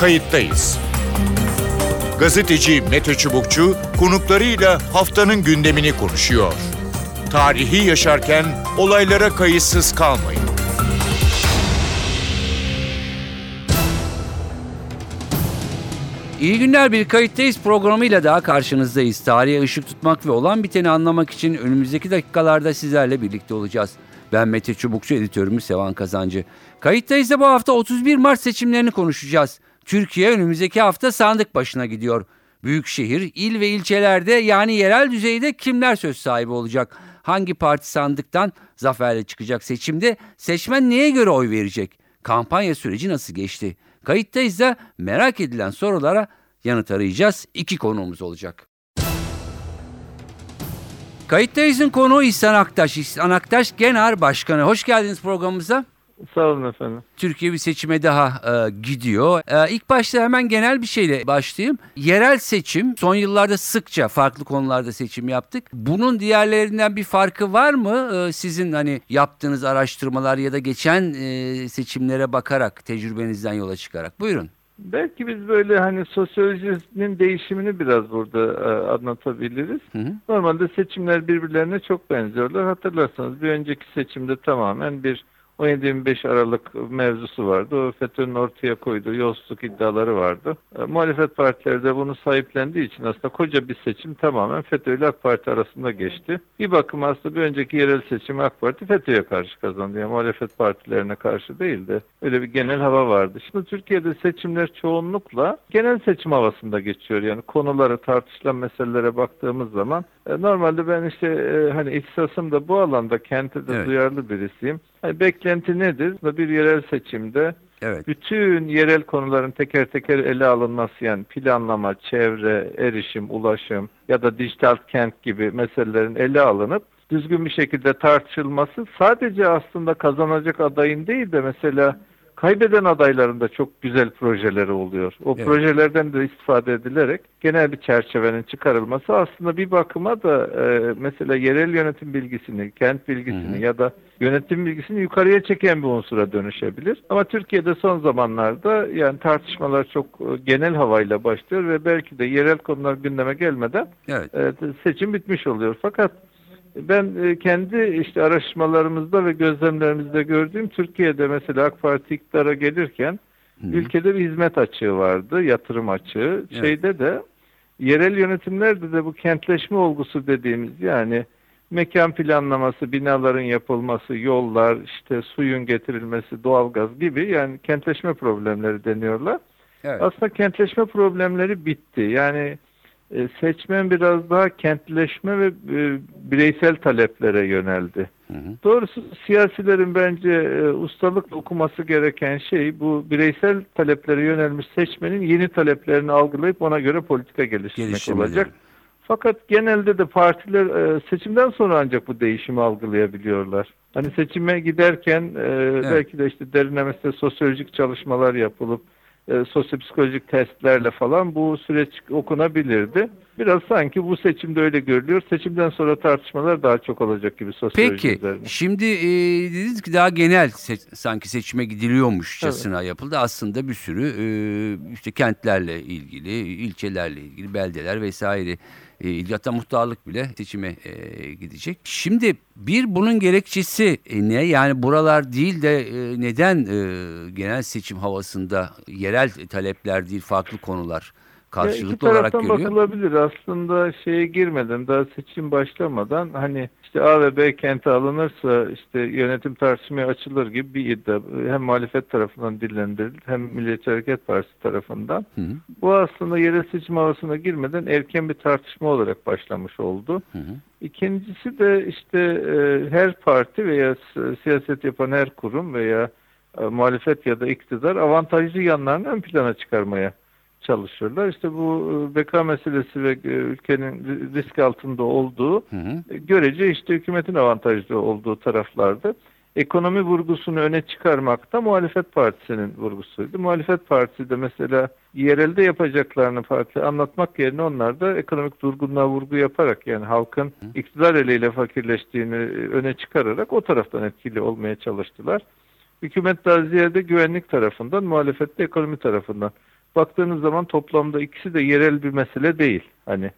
kayıttayız. Gazeteci Mete Çubukçu konuklarıyla haftanın gündemini konuşuyor. Tarihi yaşarken olaylara kayıtsız kalmayın. İyi günler bir kayıttayız programıyla daha karşınızdayız. Tarihe ışık tutmak ve olan biteni anlamak için önümüzdeki dakikalarda sizlerle birlikte olacağız. Ben Mete Çubukçu, editörümüz Sevan Kazancı. Kayıttayız da bu hafta 31 Mart seçimlerini konuşacağız. Türkiye önümüzdeki hafta sandık başına gidiyor. Büyükşehir, il ve ilçelerde yani yerel düzeyde kimler söz sahibi olacak? Hangi parti sandıktan zaferle çıkacak seçimde? Seçmen neye göre oy verecek? Kampanya süreci nasıl geçti? Kayıttayız da merak edilen sorulara yanıt arayacağız. İki konuğumuz olacak. Kayıttayız'ın konuğu İhsan Aktaş. İhsan Aktaş Genar Başkanı. Hoş geldiniz programımıza. Sağ olun efendim. Türkiye bir seçime daha e, gidiyor. E, ilk başta hemen genel bir şeyle başlayayım. Yerel seçim son yıllarda sıkça farklı konularda seçim yaptık. Bunun diğerlerinden bir farkı var mı? E, sizin hani yaptığınız araştırmalar ya da geçen e, seçimlere bakarak tecrübenizden yola çıkarak. Buyurun. Belki biz böyle hani sosyolojinin değişimini biraz burada e, anlatabiliriz. Hı hı. Normalde seçimler birbirlerine çok benziyorlar. Hatırlarsanız bir önceki seçimde tamamen bir 17-25 Aralık mevzusu vardı. FETÖ'nün ortaya koyduğu yolsuzluk iddiaları vardı. E, muhalefet partileri de bunu sahiplendiği için aslında koca bir seçim tamamen FETÖ ile AK Parti arasında geçti. Bir bakıma aslında bir önceki yerel seçim AK Parti FETÖ'ye karşı kazandı. Yani muhalefet partilerine karşı değil de öyle bir genel hava vardı. Şimdi Türkiye'de seçimler çoğunlukla genel seçim havasında geçiyor. Yani konulara tartışılan meselelere baktığımız zaman e, normalde ben işte e, hani ihtisasım da bu alanda kente de Evet. duyarlı birisiyim. Hani beklenti nedir? Bir yerel seçimde Evet. bütün yerel konuların teker teker ele alınması yani planlama, çevre, erişim, ulaşım ya da dijital kent gibi meselelerin ele alınıp düzgün bir şekilde tartışılması sadece aslında kazanacak adayın değil de mesela kaybeden adayların da çok güzel projeleri oluyor. O Evet. projelerden de istifade edilerek genel bir çerçevenin çıkarılması aslında bir bakıma da e, mesela yerel yönetim bilgisini, kent bilgisini Hı hı. ya da yönetim bilgisini yukarıya çeken bir unsura dönüşebilir. Ama Türkiye'de son zamanlarda yani tartışmalar çok e, genel havayla başlıyor ve belki de yerel konular gündeme gelmeden Evet. e, seçim bitmiş oluyor. Fakat ben e, kendi işte araştırmalarımızda ve gözlemlerimizde gördüğüm Türkiye'de mesela AK Parti iktidara gelirken Hı hı. ülkede bir hizmet açığı vardı, yatırım açığı. Evet. Şeyde de yerel yönetimlerde de bu kentleşme olgusu dediğimiz yani mekan planlaması, binaların yapılması, yollar, işte suyun getirilmesi, doğalgaz gibi yani kentleşme problemleri deniyorlar. Evet. Aslında kentleşme problemleri bitti. Yani seçmen biraz daha kentleşme ve e, bireysel taleplere yöneldi. Hı hı. Doğrusu siyasilerin bence e, ustalıkla okuması gereken şey bu bireysel taleplere yönelmiş seçmenin yeni taleplerini algılayıp ona göre politika geliştirmek olacak. Fakat genelde de partiler e, seçimden sonra ancak bu değişimi algılayabiliyorlar. Hani seçime giderken e, belki de işte derinlemesine sosyolojik çalışmalar yapılıp e, sosyopsikolojik testlerle falan bu süreç okunabilirdi. Biraz sanki bu seçimde öyle görülüyor. Seçimden sonra tartışmalar daha çok olacak gibi sosyoloji Peki üzerine. şimdi e, dediniz ki daha genel se- sanki seçime gidiliyormuşçasına yapıldı. Aslında bir sürü e, işte kentlerle ilgili, ilçelerle ilgili, beldeler vesaire e, hatta muhtarlık bile seçime e, gidecek. Şimdi bir bunun gerekçesi e, ne? Yani buralar değil de e, neden e, genel seçim havasında yerel talepler değil farklı konular Ya karşılıklı olarak taraftan görüyor? bakılabilir. Aslında şeye girmeden daha seçim başlamadan hani işte A ve B kenti alınırsa işte yönetim tartışmaya açılır gibi bir iddia. Hem muhalefet tarafından dillendirildi hem Milliyetçi Hareket Partisi tarafından. Hı hı, Bu aslında yerel seçim havasına girmeden erken bir tartışma olarak başlamış oldu. hı hı. İkincisi de işte e, her parti veya si- siyaset yapan her kurum veya e, muhalefet ya da iktidar avantajlı yanlarını ön plana çıkarmaya çalışıyorlar. İşte bu e, beka meselesi ve e, ülkenin ri- risk altında olduğu Hı hı. e, görece işte hükümetin avantajlı olduğu taraflarda ekonomi vurgusunu öne çıkarmak da muhalefet partisinin vurgusuydu. Muhalefet partisi de mesela yerelde yapacaklarını parti anlatmak yerine onlar da ekonomik durgunluğa vurgu yaparak yani halkın iktidar eliyle fakirleştiğini öne çıkararak o taraftan etkili olmaya çalıştılar. Hükümet daha ziyade güvenlik tarafından, muhalefette ekonomi tarafından baktığınız zaman toplamda ikisi de yerel bir mesele değil. Hani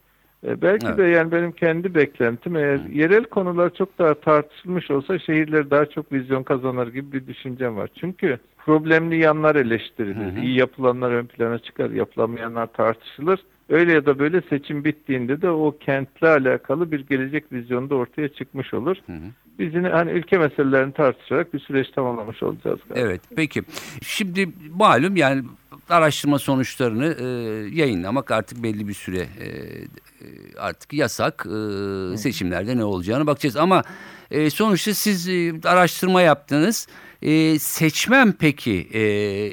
e, belki Evet. de yani benim kendi beklentim eğer yerel konular çok daha tartışılmış olsa şehirler daha çok vizyon kazanır gibi bir düşüncem var. Çünkü problemli yanlar eleştirilir. Hı hı. İyi yapılanlar ön plana çıkar, yapılamayanlar tartışılır. Öyle ya da böyle seçim bittiğinde de o kentle alakalı bir gelecek vizyonu da ortaya çıkmış olur. Hı hı. Biz yine hani ülke meselelerini tartışarak bir süreç tamamlamış olacağız galiba. Evet peki. Şimdi malum yani araştırma sonuçlarını e, yayınlamak artık belli bir süre e, e, artık yasak. E, seçimlerde ne olacağını bakacağız ama e, sonuçta siz e, araştırma yaptınız. E, seçmen peki e,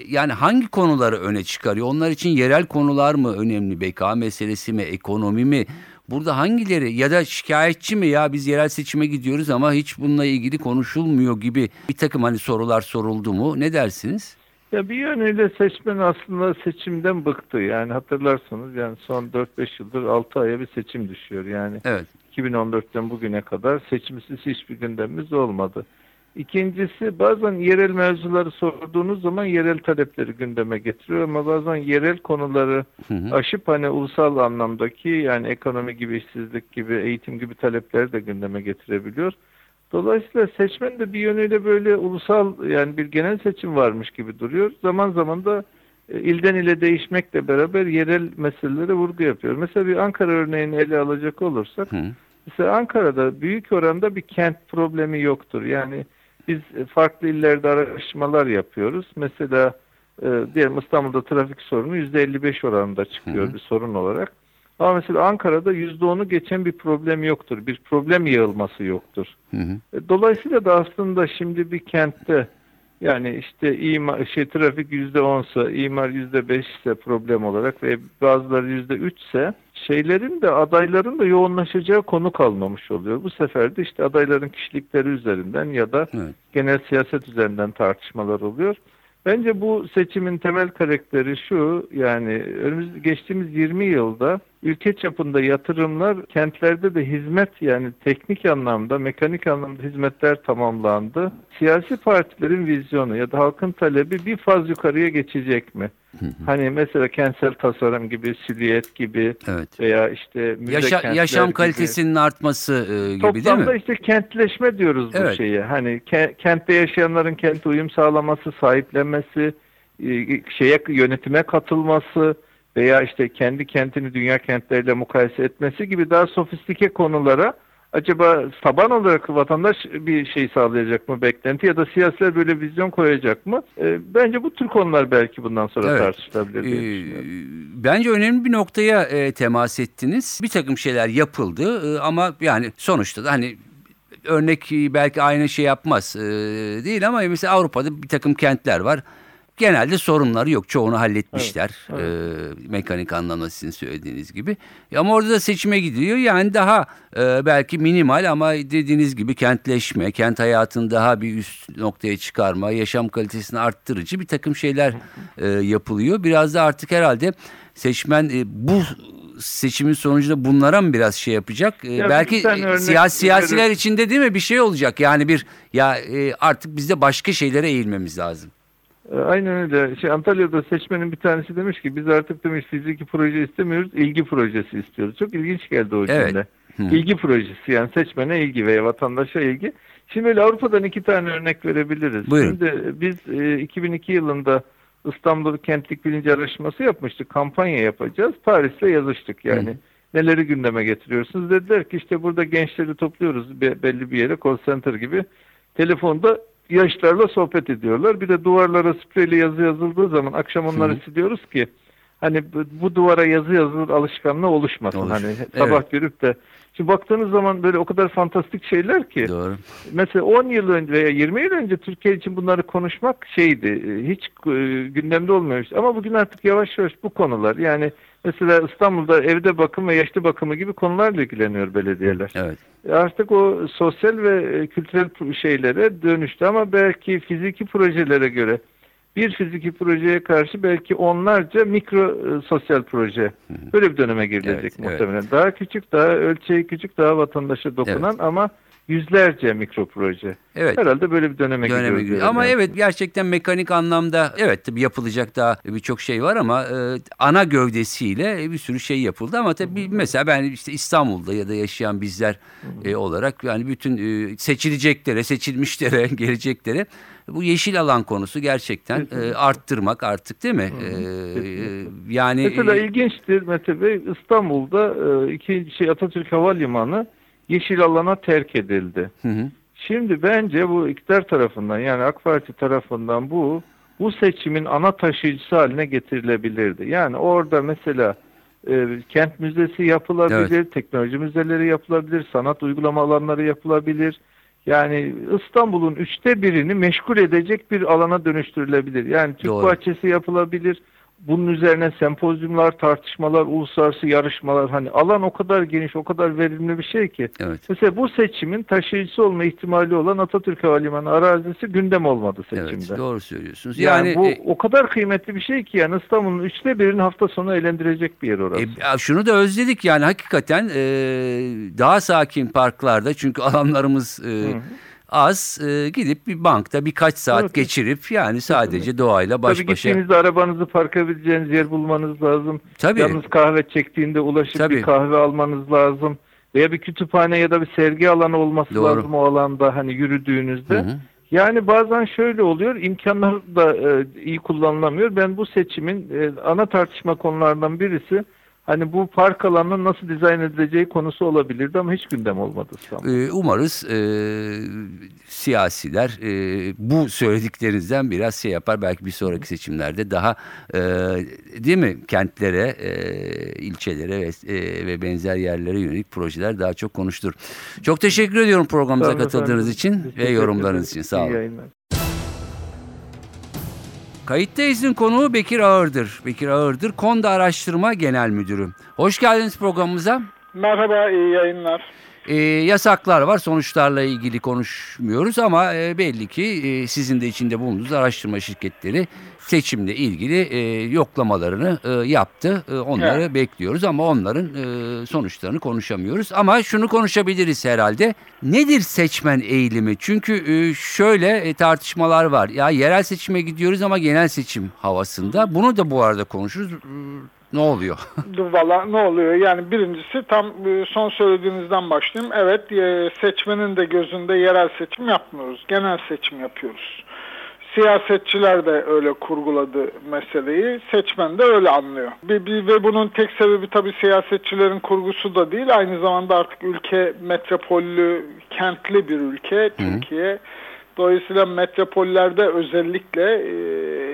yani hangi konuları öne çıkarıyor? Onlar için yerel konular mı önemli? BK meselesi mi? Ekonomi mi? Burada hangileri ya da şikayetçi mi ya biz yerel seçime gidiyoruz ama hiç bununla ilgili konuşulmuyor gibi bir takım hani sorular soruldu mu? Ne dersiniz? Ya bir yönüyle seçmen aslında seçimden bıktı. Yani hatırlarsanız yani son 4-5 yıldır 6 aya bir seçim düşüyor. Yani Evet. 2014'ten bugüne kadar seçimsiz hiçbir gündemimiz olmadı. İkincisi bazen yerel mevzuları sorduğunuz zaman yerel talepleri gündeme getiriyor ama bazen yerel konuları Hı hı. aşıp hani ulusal anlamdaki yani ekonomi gibi, işsizlik gibi, eğitim gibi talepleri de gündeme getirebiliyor. Dolayısıyla seçmen de bir yönüyle böyle ulusal yani bir genel seçim varmış gibi duruyor. Zaman zaman da e, ilden ile değişmekle beraber yerel meselelere vurgu yapıyor. Mesela bir Ankara örneğini ele alacak olursak Hı. Mesela Ankara'da büyük oranda bir kent problemi yoktur. Yani biz farklı illerde araştırmalar yapıyoruz. Mesela e, diyelim İstanbul'da trafik sorunu %55 oranında çıkıyor Hı hı. bir sorun olarak. Ama mesela Ankara'da %10'u geçen bir problem yoktur. Bir problem yığılması yoktur. Hı hı. E, Dolayısıyla da aslında şimdi bir kentte yani işte imar, şey, trafik yüzde onsa, imar yüzde beş ise problem olarak ve bazıları yüzde üçse şeylerin de adayların da yoğunlaşacağı konu kalmamış oluyor. Bu sefer de işte adayların kişilikleri üzerinden ya da Evet. genel siyaset üzerinden tartışmalar oluyor. Bence bu seçimin temel karakteri şu yani önümüz geçtiğimiz 20 yılda ülke çapında yatırımlar kentlerde de hizmet yani teknik anlamda mekanik anlamda hizmetler tamamlandı. Siyasi partilerin vizyonu ya da halkın talebi bir faz yukarıya geçecek mi? Hani mesela kentsel tasarım gibi, silüet gibi Evet. veya işte müze Yaşa- yaşam gibi. kalitesinin artması e, gibi değil Toplamda mi? işte kentleşme diyoruz bu Evet. şeye. Hani ke- kentte yaşayanların kente uyum sağlaması, sahiplenmesi, e, şeye yönetime katılması veya işte kendi kentini dünya kentleriyle mukayese etmesi gibi daha sofistike konulara acaba taban olarak vatandaş bir şey sağlayacak mı beklenti ya da siyasiler böyle vizyon koyacak mı? E, bence bu tür konular belki bundan sonra Evet. tartışılabilir diye Ee, düşünüyorum. bence önemli bir noktaya e, temas ettiniz. Bir takım şeyler yapıldı e, ama yani sonuçta da hani örnek belki aynı şey yapmaz e, değil ama mesela Avrupa'da bir takım kentler var. Genelde sorunları yok. Çoğunu halletmişler. Evet, E, mekanik anlamda sizin söylediğiniz gibi. Ama orada da seçime gidiyor. Yani daha e, belki minimal ama dediğiniz gibi kentleşme, kent hayatını daha bir üst noktaya çıkarma, yaşam kalitesini arttırıcı bir takım şeyler e, yapılıyor. Biraz da artık herhalde seçmen e, bu seçimin sonucunda bunlara mı biraz şey yapacak? E, Ya belki siyasi siyasiler içinde değil mi bir şey olacak? Yani bir ya e, artık biz de başka şeylere eğilmemiz lazım. E, Aynen öyle. Şey, Antalya'da seçmenin bir tanesi demiş ki biz artık demiş fiziki proje istemiyoruz, ilgi projesi istiyoruz. Çok ilginç geldi o Evet. cümle. Hı. İlgi projesi yani seçmene ilgi veya vatandaşa ilgi. Şimdi böyle Avrupa'dan iki tane örnek verebiliriz. Buyurun. Şimdi biz e, 2002 yılında İstanbul Kentlik Bilinci Araştırması yapmıştık. Kampanya yapacağız. Paris'le yazıştık yani. Hı. Neleri gündeme getiriyorsunuz? Dediler ki işte burada gençleri topluyoruz be- belli bir yere call center gibi. Telefonda yaşlarla sohbet ediyorlar. Bir de duvarlara spreyle yazı yazıldığı zaman akşam onları Hı. siliyoruz ki hani bu, bu duvara yazı yazılır alışkanlığı oluşmasın. Olur. Hani Evet. sabah görüp de Şimdi baktığınız zaman böyle o kadar fantastik şeyler ki. Doğru. Mesela 10 yıl önce veya 20 yıl önce Türkiye için bunları konuşmak şeydi. Hiç e, gündemde olmuyormuş. Ama bugün artık yavaş yavaş bu konular. Yani mesela İstanbul'da evde bakım ve yaşlı bakımı gibi konularla ilgileniyor belediyeler. Evet. E, Artık o sosyal ve e, kültürel şeylere dönüştü ama belki fiziki projelere göre bir fiziki projeye karşı belki onlarca mikro e, sosyal proje böyle bir döneme girilecek Evet, evet. muhtemelen. Daha küçük, daha ölçeği küçük, daha vatandaşa dokunan ama yüzlerce mikro proje. Evet. Herhalde böyle bir döneme, döneme gidiyoruz. giriyor. yani. Ama evet gerçekten mekanik anlamda evet tabii yapılacak daha birçok şey var ama e, ana gövdesiyle bir sürü şey yapıldı ama tabii mesela ben işte İstanbul'da ya da yaşayan bizler e, olarak yani bütün e, seçileceklere, seçilmişlere, geleceklere bu yeşil alan konusu gerçekten e, arttırmak artık değil mi? E, e, yani Mesela e, ilginçtir Mete Bey İstanbul'da e, ikinci şey Atatürk Havalimanı yeşil alana terk edildi. hı hı, Şimdi bence bu iktidar tarafından yani AK Parti tarafından bu bu seçimin ana taşıyıcısı haline getirilebilirdi. Yani orada mesela e, kent müzesi yapılabilir, teknoloji müzeleri yapılabilir, sanat uygulama alanları yapılabilir. Yani İstanbul'un üçte birini meşgul edecek bir alana dönüştürülebilir. Yani Türk Doğru. bahçesi yapılabilir. Bunun üzerine sempozyumlar, tartışmalar, uluslararası yarışmalar hani alan o kadar geniş, o kadar verimli bir şey ki. evet. Mesela bu seçimin taşıyıcısı olma ihtimali olan Atatürk Havalimanı arazisi gündem olmadı Evet, seçimde. doğru söylüyorsunuz. Yani, Yani, bu e, o kadar kıymetli bir şey ki yani İstanbul'un üçte birini hafta sonu eğlendirecek bir yer orası. E, şunu da özledik yani hakikaten e, daha sakin parklarda çünkü alanlarımız e, Hı. Az e, gidip bir bankta birkaç saat Evet. geçirip yani sadece doğayla baş Tabii başa. gittiğinizde arabanızı park edebileceğiniz yer bulmanız lazım. Tabii. Yalnız kahve çektiğinde ulaşıp Tabii. bir kahve almanız lazım. Veya bir kütüphane ya da bir sergi alanı olması Doğru. lazım o alanda hani yürüdüğünüzde. Hı hı. Yani bazen şöyle oluyor, imkanlar da e, iyi kullanılamıyor. Ben bu seçimin e, ana tartışma konularından birisi hani bu park alanının nasıl dizayn edileceği konusu olabilirdi ama hiç gündem olmadı İstanbul'da. E, umarız e, siyasiler e, bu söylediklerinizden biraz şey yapar belki bir sonraki seçimlerde daha e, değil mi kentlere, e, ilçelere ve, e, ve benzer yerlere yönelik projeler daha çok konuştur. Çok teşekkür ediyorum programımıza katıldığınız efendim. için ve yorumlarınız için sağ İyi olun. Yayınlar. Kayıttayız'ın konuğu Bekir Ağırdır. Bekir Ağırdır, Konda Araştırma Genel Müdürü. Hoş geldiniz programımıza. Merhaba, iyi yayınlar. Ee, yasaklar var, sonuçlarla ilgili konuşmuyoruz ama e, belli ki e, sizin de içinde bulunduğunuz araştırma şirketleri seçimle ilgili e, yoklamalarını e, yaptı. E, onları Evet. bekliyoruz ama onların e, sonuçlarını konuşamıyoruz. Ama şunu konuşabiliriz herhalde. Nedir seçmen eğilimi? Çünkü e, şöyle e, tartışmalar var. Ya yerel seçime gidiyoruz ama genel seçim havasında. Bunu da bu arada konuşuruz. E, Ne oluyor? Valla ne oluyor? Yani birincisi tam e, son söylediğinizden başlayayım. Evet e, seçmenin de gözünde yerel seçim yapmıyoruz. Genel seçim yapıyoruz. Siyasetçiler de öyle kurguladı meseleyi. Seçmen de öyle anlıyor. Ve bunun tek sebebi tabii siyasetçilerin kurgusu da değil. Aynı zamanda artık ülke metropollü, kentli bir ülke Türkiye. Dolayısıyla metropollerde özellikle e,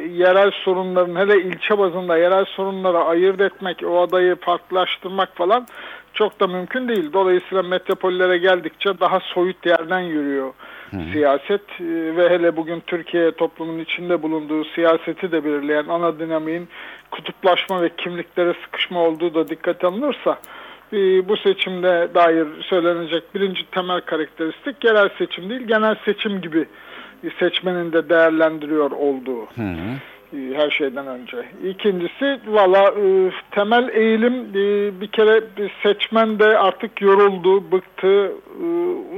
yerel sorunların hele ilçe bazında yerel sorunları ayırt etmek, o adayı farklılaştırmak falan çok da mümkün değil. Dolayısıyla metropollere geldikçe daha soyut yerden yürüyor siyaset E, ve hele bugün Türkiye toplumun içinde bulunduğu siyaseti de belirleyen ana dinamiğin kutuplaşma ve kimliklere sıkışma olduğu da dikkate alınırsa e, bu seçimde dair söylenecek birinci temel karakteristik yerel seçim değil genel seçim gibi seçmenin de değerlendiriyor olduğu. E, her şeyden önce. İkincisi valla e, temel eğilim e, bir kere seçmen de artık yoruldu, bıktı, e,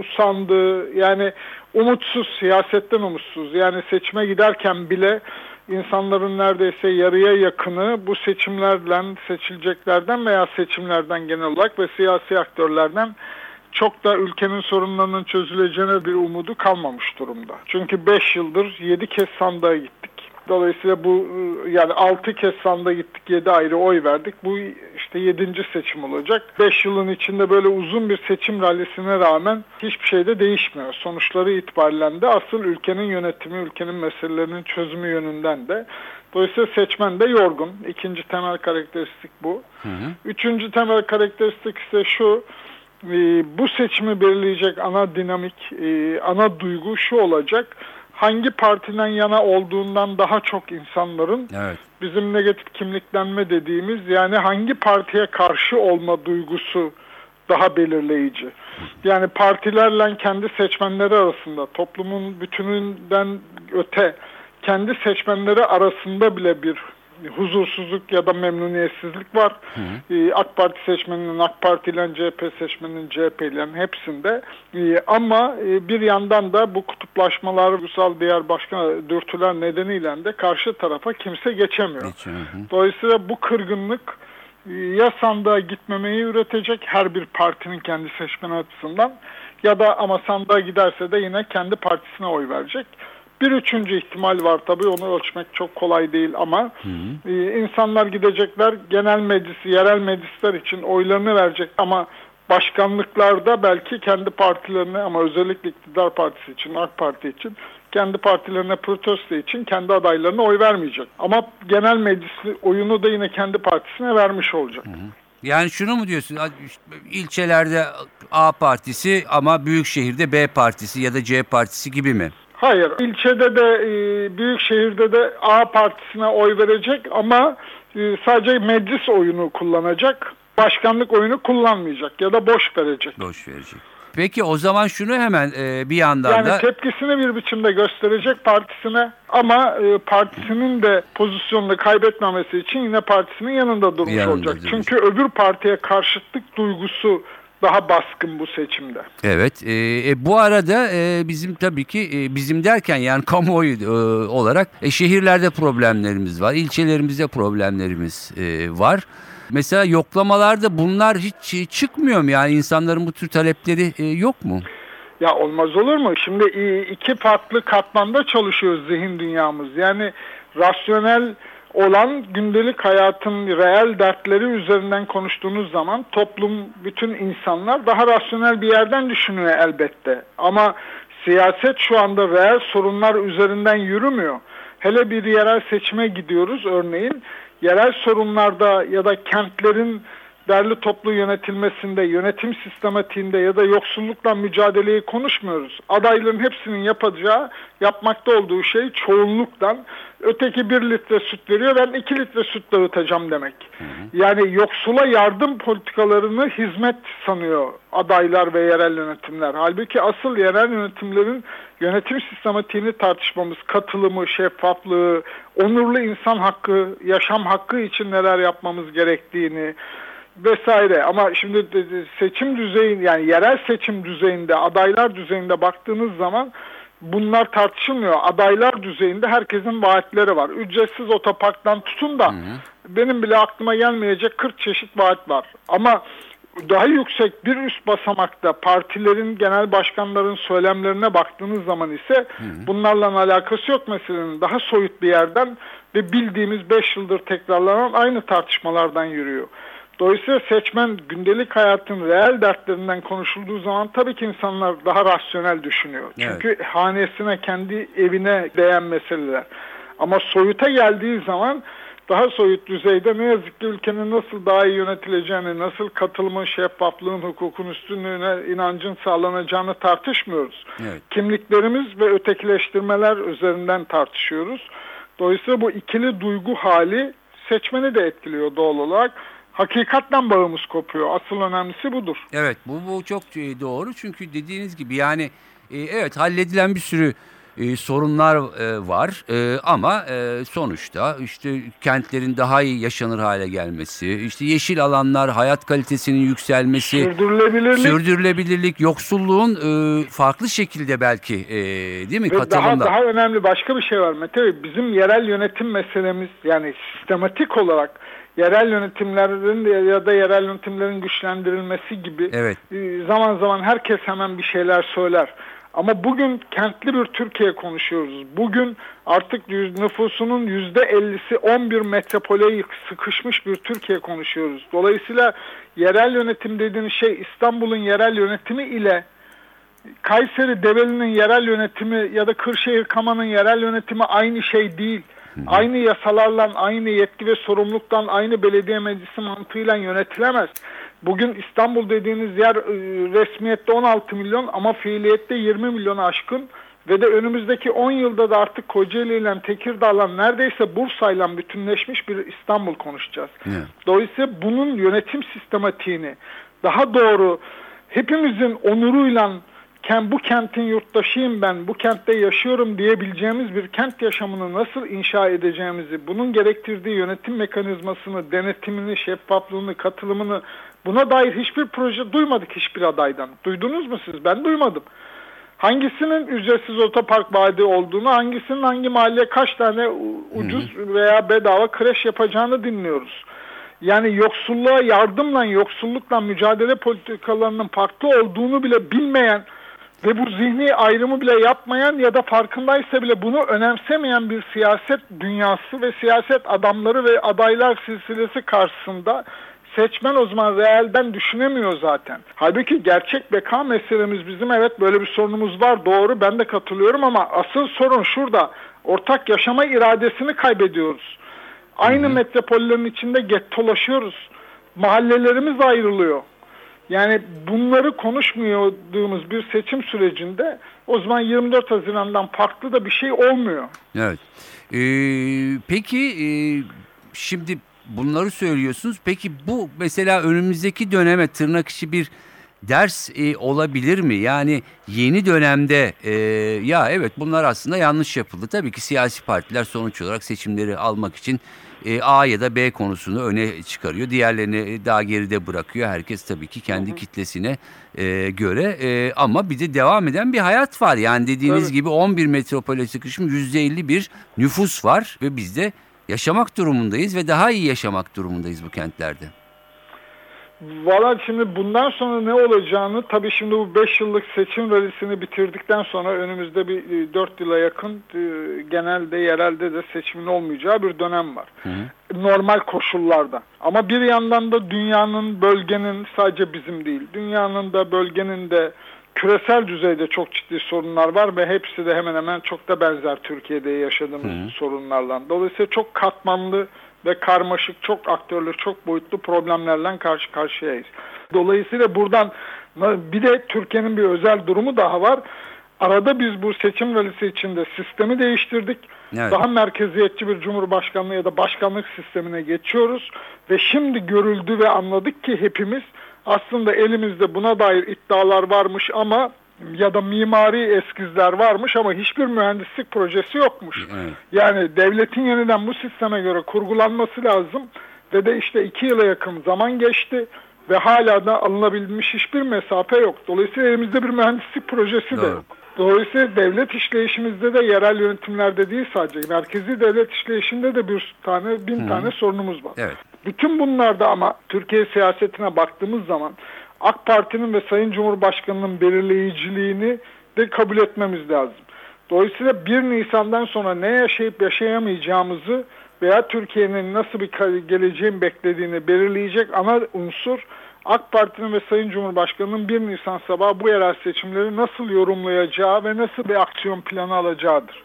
usandı. Yani umutsuz, siyasetten umutsuz. Yani seçime giderken bile insanların neredeyse yarıya yakını bu seçimlerden, seçileceklerden veya seçimlerden genel olarak ve siyasi aktörlerden çok da ülkenin sorunlarının çözüleceğine bir umudu kalmamış durumda. Çünkü 5 yıldır 7 kez sandığa gittik. Dolayısıyla bu yani 6 kez sandığa gittik 7 ayrı oy verdik. Bu işte 7. seçim olacak. 5 yılın içinde böyle uzun bir seçim rallisine rağmen hiçbir şey de değişmiyor. Sonuçları itibariyle de asıl ülkenin yönetimi, ülkenin meselelerinin çözümü yönünden de Dolayısıyla seçmen de yorgun. İkinci temel karakteristik bu. Üçüncü temel karakteristik ise şu. e, Bu seçimi belirleyecek ana dinamik, e, ana duygu şu olacak. Hangi partiden yana olduğundan daha çok insanların Evet. bizim negatif kimliklenme dediğimiz yani hangi partiye karşı olma duygusu daha belirleyici. Yani partilerle kendi seçmenleri arasında toplumun bütününden öte kendi seçmenleri arasında bile bir huzursuzluk ya da memnuniyetsizlik var. E, AK Parti seçmeninin AK Parti ile CHP seçmeninin CHP ile hepsinde. E, ama e, bir yandan da bu kutuplaşmalar, ulusal diğer başka dürtüler nedeniyle de karşı tarafa kimse geçemiyor. Geçiyor, hı. Dolayısıyla bu kırgınlık e, ya sandığa gitmemeyi üretecek her bir partinin kendi seçmeni açısından ya da ama sandığa giderse de yine kendi partisine oy verecek. Bir üçüncü ihtimal var tabii onu ölçmek çok kolay değil ama e, insanlar gidecekler genel meclisi, yerel meclisler için oylarını verecek ama başkanlıklarda belki kendi partilerine ama özellikle iktidar partisi için, AK Parti için kendi partilerine protesto için kendi adaylarına oy vermeyecek. Ama genel meclis oyunu da yine kendi partisine vermiş olacak. Yani şunu mu diyorsun? İlçelerde A partisi ama büyük şehirde B partisi ya da C partisi gibi mi? Hayır, ilçede de e, büyük şehirde de A partisine oy verecek ama e, sadece meclis oyunu kullanacak. Başkanlık oyunu kullanmayacak ya da boş verecek. Boş verecek. Peki o zaman şunu hemen e, bir yandan Yani da tepkisini bir biçimde gösterecek partisine ama e, partisinin de pozisyonunu kaybetmemesi için yine partisinin yanında durmuş Yanında olacak. duracak. Çünkü öbür partiye karşıtlık duygusu daha baskın bu seçimde. evet e, e, bu arada e, bizim tabii ki e, bizim derken yani kamuoyu e, olarak e, şehirlerde problemlerimiz var, ilçelerimizde problemlerimiz e, var. Mesela yoklamalarda bunlar hiç e, çıkmıyor mu yani insanların bu tür talepleri e, yok mu? Ya olmaz olur mu? Şimdi iki farklı katmanda çalışıyoruz zihin dünyamız. Yani rasyonel olan gündelik hayatın reel dertleri üzerinden konuştuğunuz zaman toplum, bütün insanlar daha rasyonel bir yerden düşünüyor elbette. Ama siyaset şu anda reel sorunlar üzerinden yürümüyor. Hele bir yerel seçime gidiyoruz örneğin. Yerel sorunlarda ya da kentlerin derli toplu yönetilmesinde, yönetim sistematiğinde ya da yoksullukla mücadeleyi konuşmuyoruz. Adayların hepsinin yapacağı, yapmakta olduğu şey çoğunluktan öteki bir litre süt veriyor, ben iki litre süt dağıtacağım demek. Yani yoksula yardım politikalarını hizmet sanıyor adaylar ve yerel yönetimler. Halbuki asıl yerel yönetimlerin yönetim sistematiğini tartışmamız, katılımı, şeffaflığı, onurlu insan hakkı, yaşam hakkı için neler yapmamız gerektiğini, vesaire ama şimdi seçim düzeyin yani yerel seçim düzeyinde adaylar düzeyinde baktığınız zaman bunlar tartışılmıyor. Adaylar düzeyinde herkesin vaatleri var. Ücretsiz otoparktan tutun da benim bile aklıma gelmeyecek 40 çeşit vaat var. Ama daha yüksek bir üst basamakta partilerin genel başkanların söylemlerine baktığınız zaman ise bunlarla alakası yok meselenin. Daha soyut bir yerden ve bildiğimiz 5 yıldır tekrarlanan aynı tartışmalardan yürüyor. Dolayısıyla seçmen gündelik hayatın reel dertlerinden konuşulduğu zaman tabii ki insanlar daha rasyonel düşünüyor. Evet. Çünkü hanesine, kendi evine değen meseleler. Ama soyuta geldiği zaman daha soyut düzeyde ne yazık ki ülkenin nasıl daha iyi yönetileceğini, nasıl katılımın, şeffaflığın, hukukun üstünlüğüne, inancın sağlanacağını tartışmıyoruz. Evet. Kimliklerimiz ve ötekileştirmeler üzerinden tartışıyoruz. Dolayısıyla bu ikili duygu hali seçmeni de etkiliyor doğal olarak. Hakikatten bağımız kopuyor. Asıl önemlisi budur. Evet bu, bu çok e, doğru çünkü dediğiniz gibi yani e, evet halledilen bir sürü e, sorunlar e, var E, ama e, sonuçta işte kentlerin daha iyi yaşanır hale gelmesi, işte yeşil alanlar, hayat kalitesinin yükselmesi, Sürdürülebilirlik sürdürülebilirlik, yoksulluğun e, farklı şekilde belki e, değil mi Ve daha, daha önemli başka bir şey var Mete Bey. Bizim yerel yönetim meselemiz yani sistematik olarak yerel yönetimlerin ya da yerel yönetimlerin güçlendirilmesi gibi Evet. e, zaman zaman herkes hemen bir şeyler söyler. Ama bugün kentli bir Türkiye konuşuyoruz. Bugün artık nüfusunun yüzde ellisi 11 metropole sıkışmış bir Türkiye konuşuyoruz. Dolayısıyla yerel yönetim dediğiniz şey İstanbul'un yerel yönetimi ile Kayseri Develi'nin yerel yönetimi ya da Kırşehir Kama'nın yerel yönetimi aynı şey değil. Aynı yasalarla, aynı yetki ve sorumluluktan, aynı belediye meclisi mantığıyla yönetilemez. Bugün İstanbul dediğiniz yer e, resmiyette 16 milyon ama fiiliyette 20 milyonu aşkın ve de önümüzdeki 10 yılda da artık Kocaeli ile Tekirdağ'la neredeyse Bursa'yla bütünleşmiş bir İstanbul konuşacağız. Evet. Dolayısıyla bunun yönetim sistematiğini daha doğru hepimizin onuruyla bu kentin yurttaşıyım ben, bu kentte yaşıyorum diyebileceğimiz bir kent yaşamını nasıl inşa edeceğimizi, bunun gerektirdiği yönetim mekanizmasını, denetimini, şeffaflığını, katılımını buna dair hiçbir proje duymadık hiçbir adaydan. Duydunuz mu siz? Ben duymadım. Hangisinin ücretsiz otopark vaadi olduğunu, hangisinin hangi mahalleye kaç tane ucuz veya bedava kreş yapacağını dinliyoruz. Yani yoksulluğa yardımla, yoksullukla mücadele politikalarının farklı olduğunu bile bilmeyen ve bu zihni ayrımı bile yapmayan ya da farkındaysa bile bunu önemsemeyen bir siyaset dünyası ve siyaset adamları ve adaylar silsilesi karşısında seçmen o zaman realden düşünemiyor zaten. Halbuki gerçek beka meselemiz bizim evet böyle bir sorunumuz var doğru ben de katılıyorum ama asıl sorun şurada ortak yaşama iradesini kaybediyoruz. Aynı hı hı. metropollerin içinde gettolaşıyoruz. Mahallelerimiz ayrılıyor. Yani bunları konuşmayordığımız bir seçim sürecinde o zaman 24 Haziran'dan farklı da bir şey olmuyor. Evet. Ee, peki e, şimdi bunları söylüyorsunuz. Peki bu mesela önümüzdeki döneme tırnak içi bir ders e, olabilir mi? Yani yeni dönemde e, ya evet bunlar aslında yanlış yapıldı. Tabii ki siyasi partiler sonuç olarak seçimleri almak için e, A ya da B konusunu öne çıkarıyor. Diğerlerini daha geride bırakıyor. Herkes tabii ki kendi hı hı. kitlesine e, göre. E, ama bir de devam eden bir hayat var. Yani dediğiniz evet. gibi 11 metropole sıkışmış %50 bir nüfus var ve biz de yaşamak durumundayız ve daha iyi yaşamak durumundayız bu kentlerde. Valla şimdi bundan sonra ne olacağını tabii şimdi bu 5 yıllık seçim rallisini bitirdikten sonra önümüzde bir 4 yıla yakın genelde yerelde de seçimin olmayacağı bir dönem var. Hı hı. Normal koşullarda. Ama bir yandan da dünyanın, bölgenin sadece bizim değil, dünyanın da bölgenin de küresel düzeyde çok ciddi sorunlar var ve hepsi de hemen hemen çok da benzer Türkiye'de yaşadığımız hı hı. sorunlarla. Dolayısıyla çok katmanlı ve karmaşık, çok aktörlü, çok boyutlu problemlerle karşı karşıyayız. Dolayısıyla buradan bir de Türkiye'nin bir özel durumu daha var. Arada biz bu seçim ralisi içinde sistemi değiştirdik. Evet. Daha merkeziyetçi bir cumhurbaşkanlığı ya da başkanlık sistemine geçiyoruz. Ve şimdi görüldü ve anladık ki hepimiz aslında elimizde buna dair iddialar varmış ama ya da mimari eskizler varmış ama hiçbir mühendislik projesi yokmuş. Evet. Yani devletin yeniden bu sisteme göre kurgulanması lazım ve de işte iki yıla yakın zaman geçti ve hala da alınabilmiş hiçbir mesafe yok. Dolayısıyla elimizde bir mühendislik projesi Doğru. de yok. Dolayısıyla devlet işleyişimizde de yerel yönetimlerde değil sadece merkezi devlet işleyişinde de bir tane bin Hı. tane sorunumuz var. Evet. Bütün bunlarda ama Türkiye siyasetine baktığımız zaman AK Parti'nin ve Sayın Cumhurbaşkanı'nın belirleyiciliğini de kabul etmemiz lazım. Dolayısıyla 1 Nisan'dan sonra ne yaşayıp yaşayamayacağımızı veya Türkiye'nin nasıl bir geleceğin beklediğini belirleyecek ana unsur AK Parti'nin ve Sayın Cumhurbaşkanı'nın 1 Nisan sabahı bu yerel seçimleri nasıl yorumlayacağı ve nasıl bir aksiyon planı alacağıdır.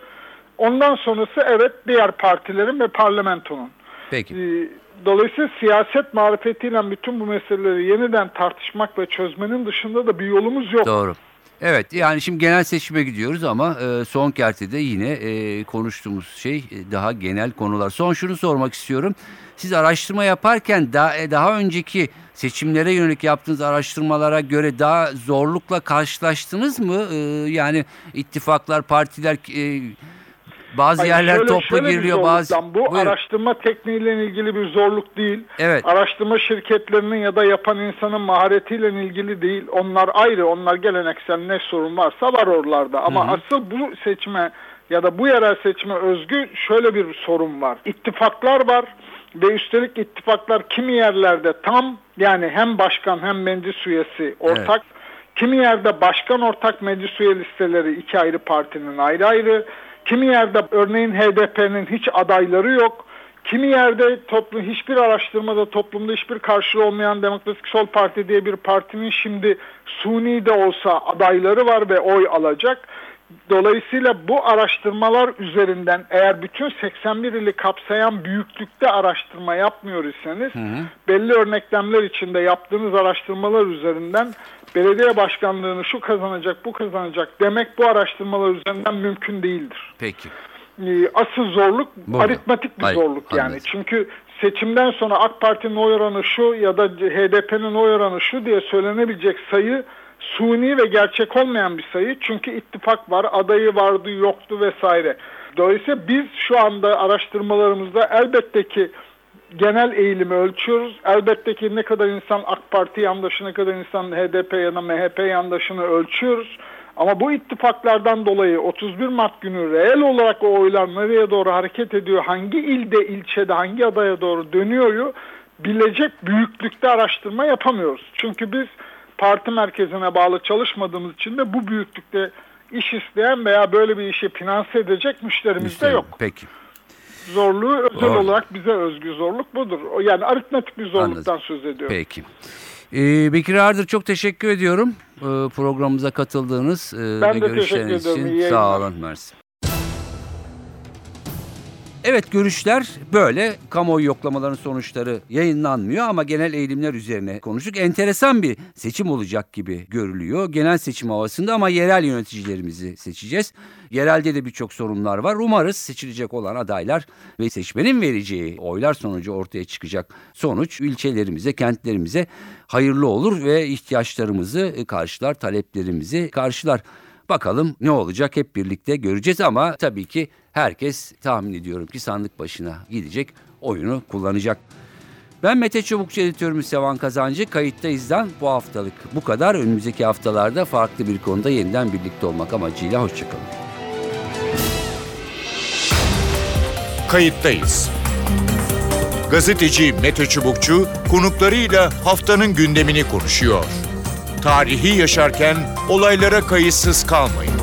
Ondan sonrası evet diğer partilerin ve parlamentonun. Peki. Ee, dolayısıyla siyaset marifetiyle bütün bu meseleleri yeniden tartışmak ve çözmenin dışında da bir yolumuz yok. Doğru. Evet yani şimdi genel seçime gidiyoruz ama e, son kertede yine e, konuştuğumuz şey e, daha genel konular. Son şunu sormak istiyorum. Siz araştırma yaparken daha, e, daha önceki seçimlere yönelik yaptığınız araştırmalara göre daha zorlukla karşılaştınız mı? E, yani ittifaklar, partiler... E, bazı Hayır, yerler şöyle, toplu şöyle giriliyor bazı. Bu Buyurun. araştırma tekniğiyle ilgili bir zorluk değil. Evet. Araştırma şirketlerinin ya da yapan insanın maharetiyle ilgili değil. Onlar ayrı. Onlar geleneksel ne sorun varsa var oralarda. Ama Hı -hı. asıl bu seçime ya da bu yerel seçime özgü şöyle bir sorun var. İttifaklar var ve üstelik ittifaklar kimi yerlerde tam yani hem başkan hem meclis üyesi ortak. Evet. Kimi yerde başkan ortak meclis üye listeleri iki ayrı partinin ayrı ayrı. Kimi yerde örneğin HDP'nin hiç adayları yok. Kimi yerde toplum hiçbir araştırmada toplumda hiçbir karşılığı olmayan Demokratik Sol Parti diye bir partinin şimdi suni de olsa adayları var ve oy alacak. Dolayısıyla bu araştırmalar üzerinden eğer bütün 81 ili kapsayan büyüklükte araştırma yapmıyor iseniz hı hı. belli örneklemler içinde yaptığınız araştırmalar üzerinden belediye başkanlığını şu kazanacak bu kazanacak demek bu araştırmalar üzerinden mümkün değildir. Peki. Ee, asıl zorluk Burada. aritmatik bir Hayır, zorluk yani. Anladım. Çünkü seçimden sonra AK Parti'nin oy oranı şu ya da HDP'nin oy oranı şu diye söylenebilecek sayı suni ve gerçek olmayan bir sayı. Çünkü ittifak var, adayı vardı, yoktu vesaire. Dolayısıyla biz şu anda araştırmalarımızda elbette ki genel eğilimi ölçüyoruz. Elbette ki ne kadar insan AK Parti yandaşı, ne kadar insan HDP ya da MHP yandaşını ölçüyoruz. Ama bu ittifaklardan dolayı 31 Mart günü reel olarak o oylar nereye doğru hareket ediyor, hangi ilde, ilçede, hangi adaya doğru dönüyor bilecek büyüklükte araştırma yapamıyoruz. Çünkü biz parti merkezine bağlı çalışmadığımız için de bu büyüklükte iş isteyen veya böyle bir işi finanse edecek müşterimiz de yok. Peki. Zorluğu özel Doğru. olarak bize özgü zorluk budur. Yani aritmetik bir zorluktan Anladım. söz ediyorum. Peki. Ee, Bekir Ardır çok teşekkür ediyorum ee, programımıza katıldığınız e, Ben ve de görüşleriniz için. Sağ olun. Mersi. Evet görüşler böyle. Kamuoyu yoklamaların sonuçları yayınlanmıyor ama genel eğilimler üzerine konuştuk. Enteresan bir seçim olacak gibi görülüyor. Genel seçim havasında ama yerel yöneticilerimizi seçeceğiz. Yerelde de birçok sorunlar var. Umarız seçilecek olan adaylar ve seçmenin vereceği oylar sonucu ortaya çıkacak sonuç ilçelerimize, kentlerimize hayırlı olur ve ihtiyaçlarımızı karşılar, taleplerimizi karşılar. Bakalım ne olacak hep birlikte göreceğiz ama tabii ki herkes tahmin ediyorum ki sandık başına gidecek, oyunu kullanacak. Ben Mete Çubukçu editörümüz Sevan Kazancı. Kayıttayız'dan bu haftalık bu kadar. Önümüzdeki haftalarda farklı bir konuda yeniden birlikte olmak amacıyla hoşçakalın. Kayıttayız. Gazeteci Mete Çubukçu konuklarıyla haftanın gündemini konuşuyor. Tarihi yaşarken olaylara kayıtsız kalmayın.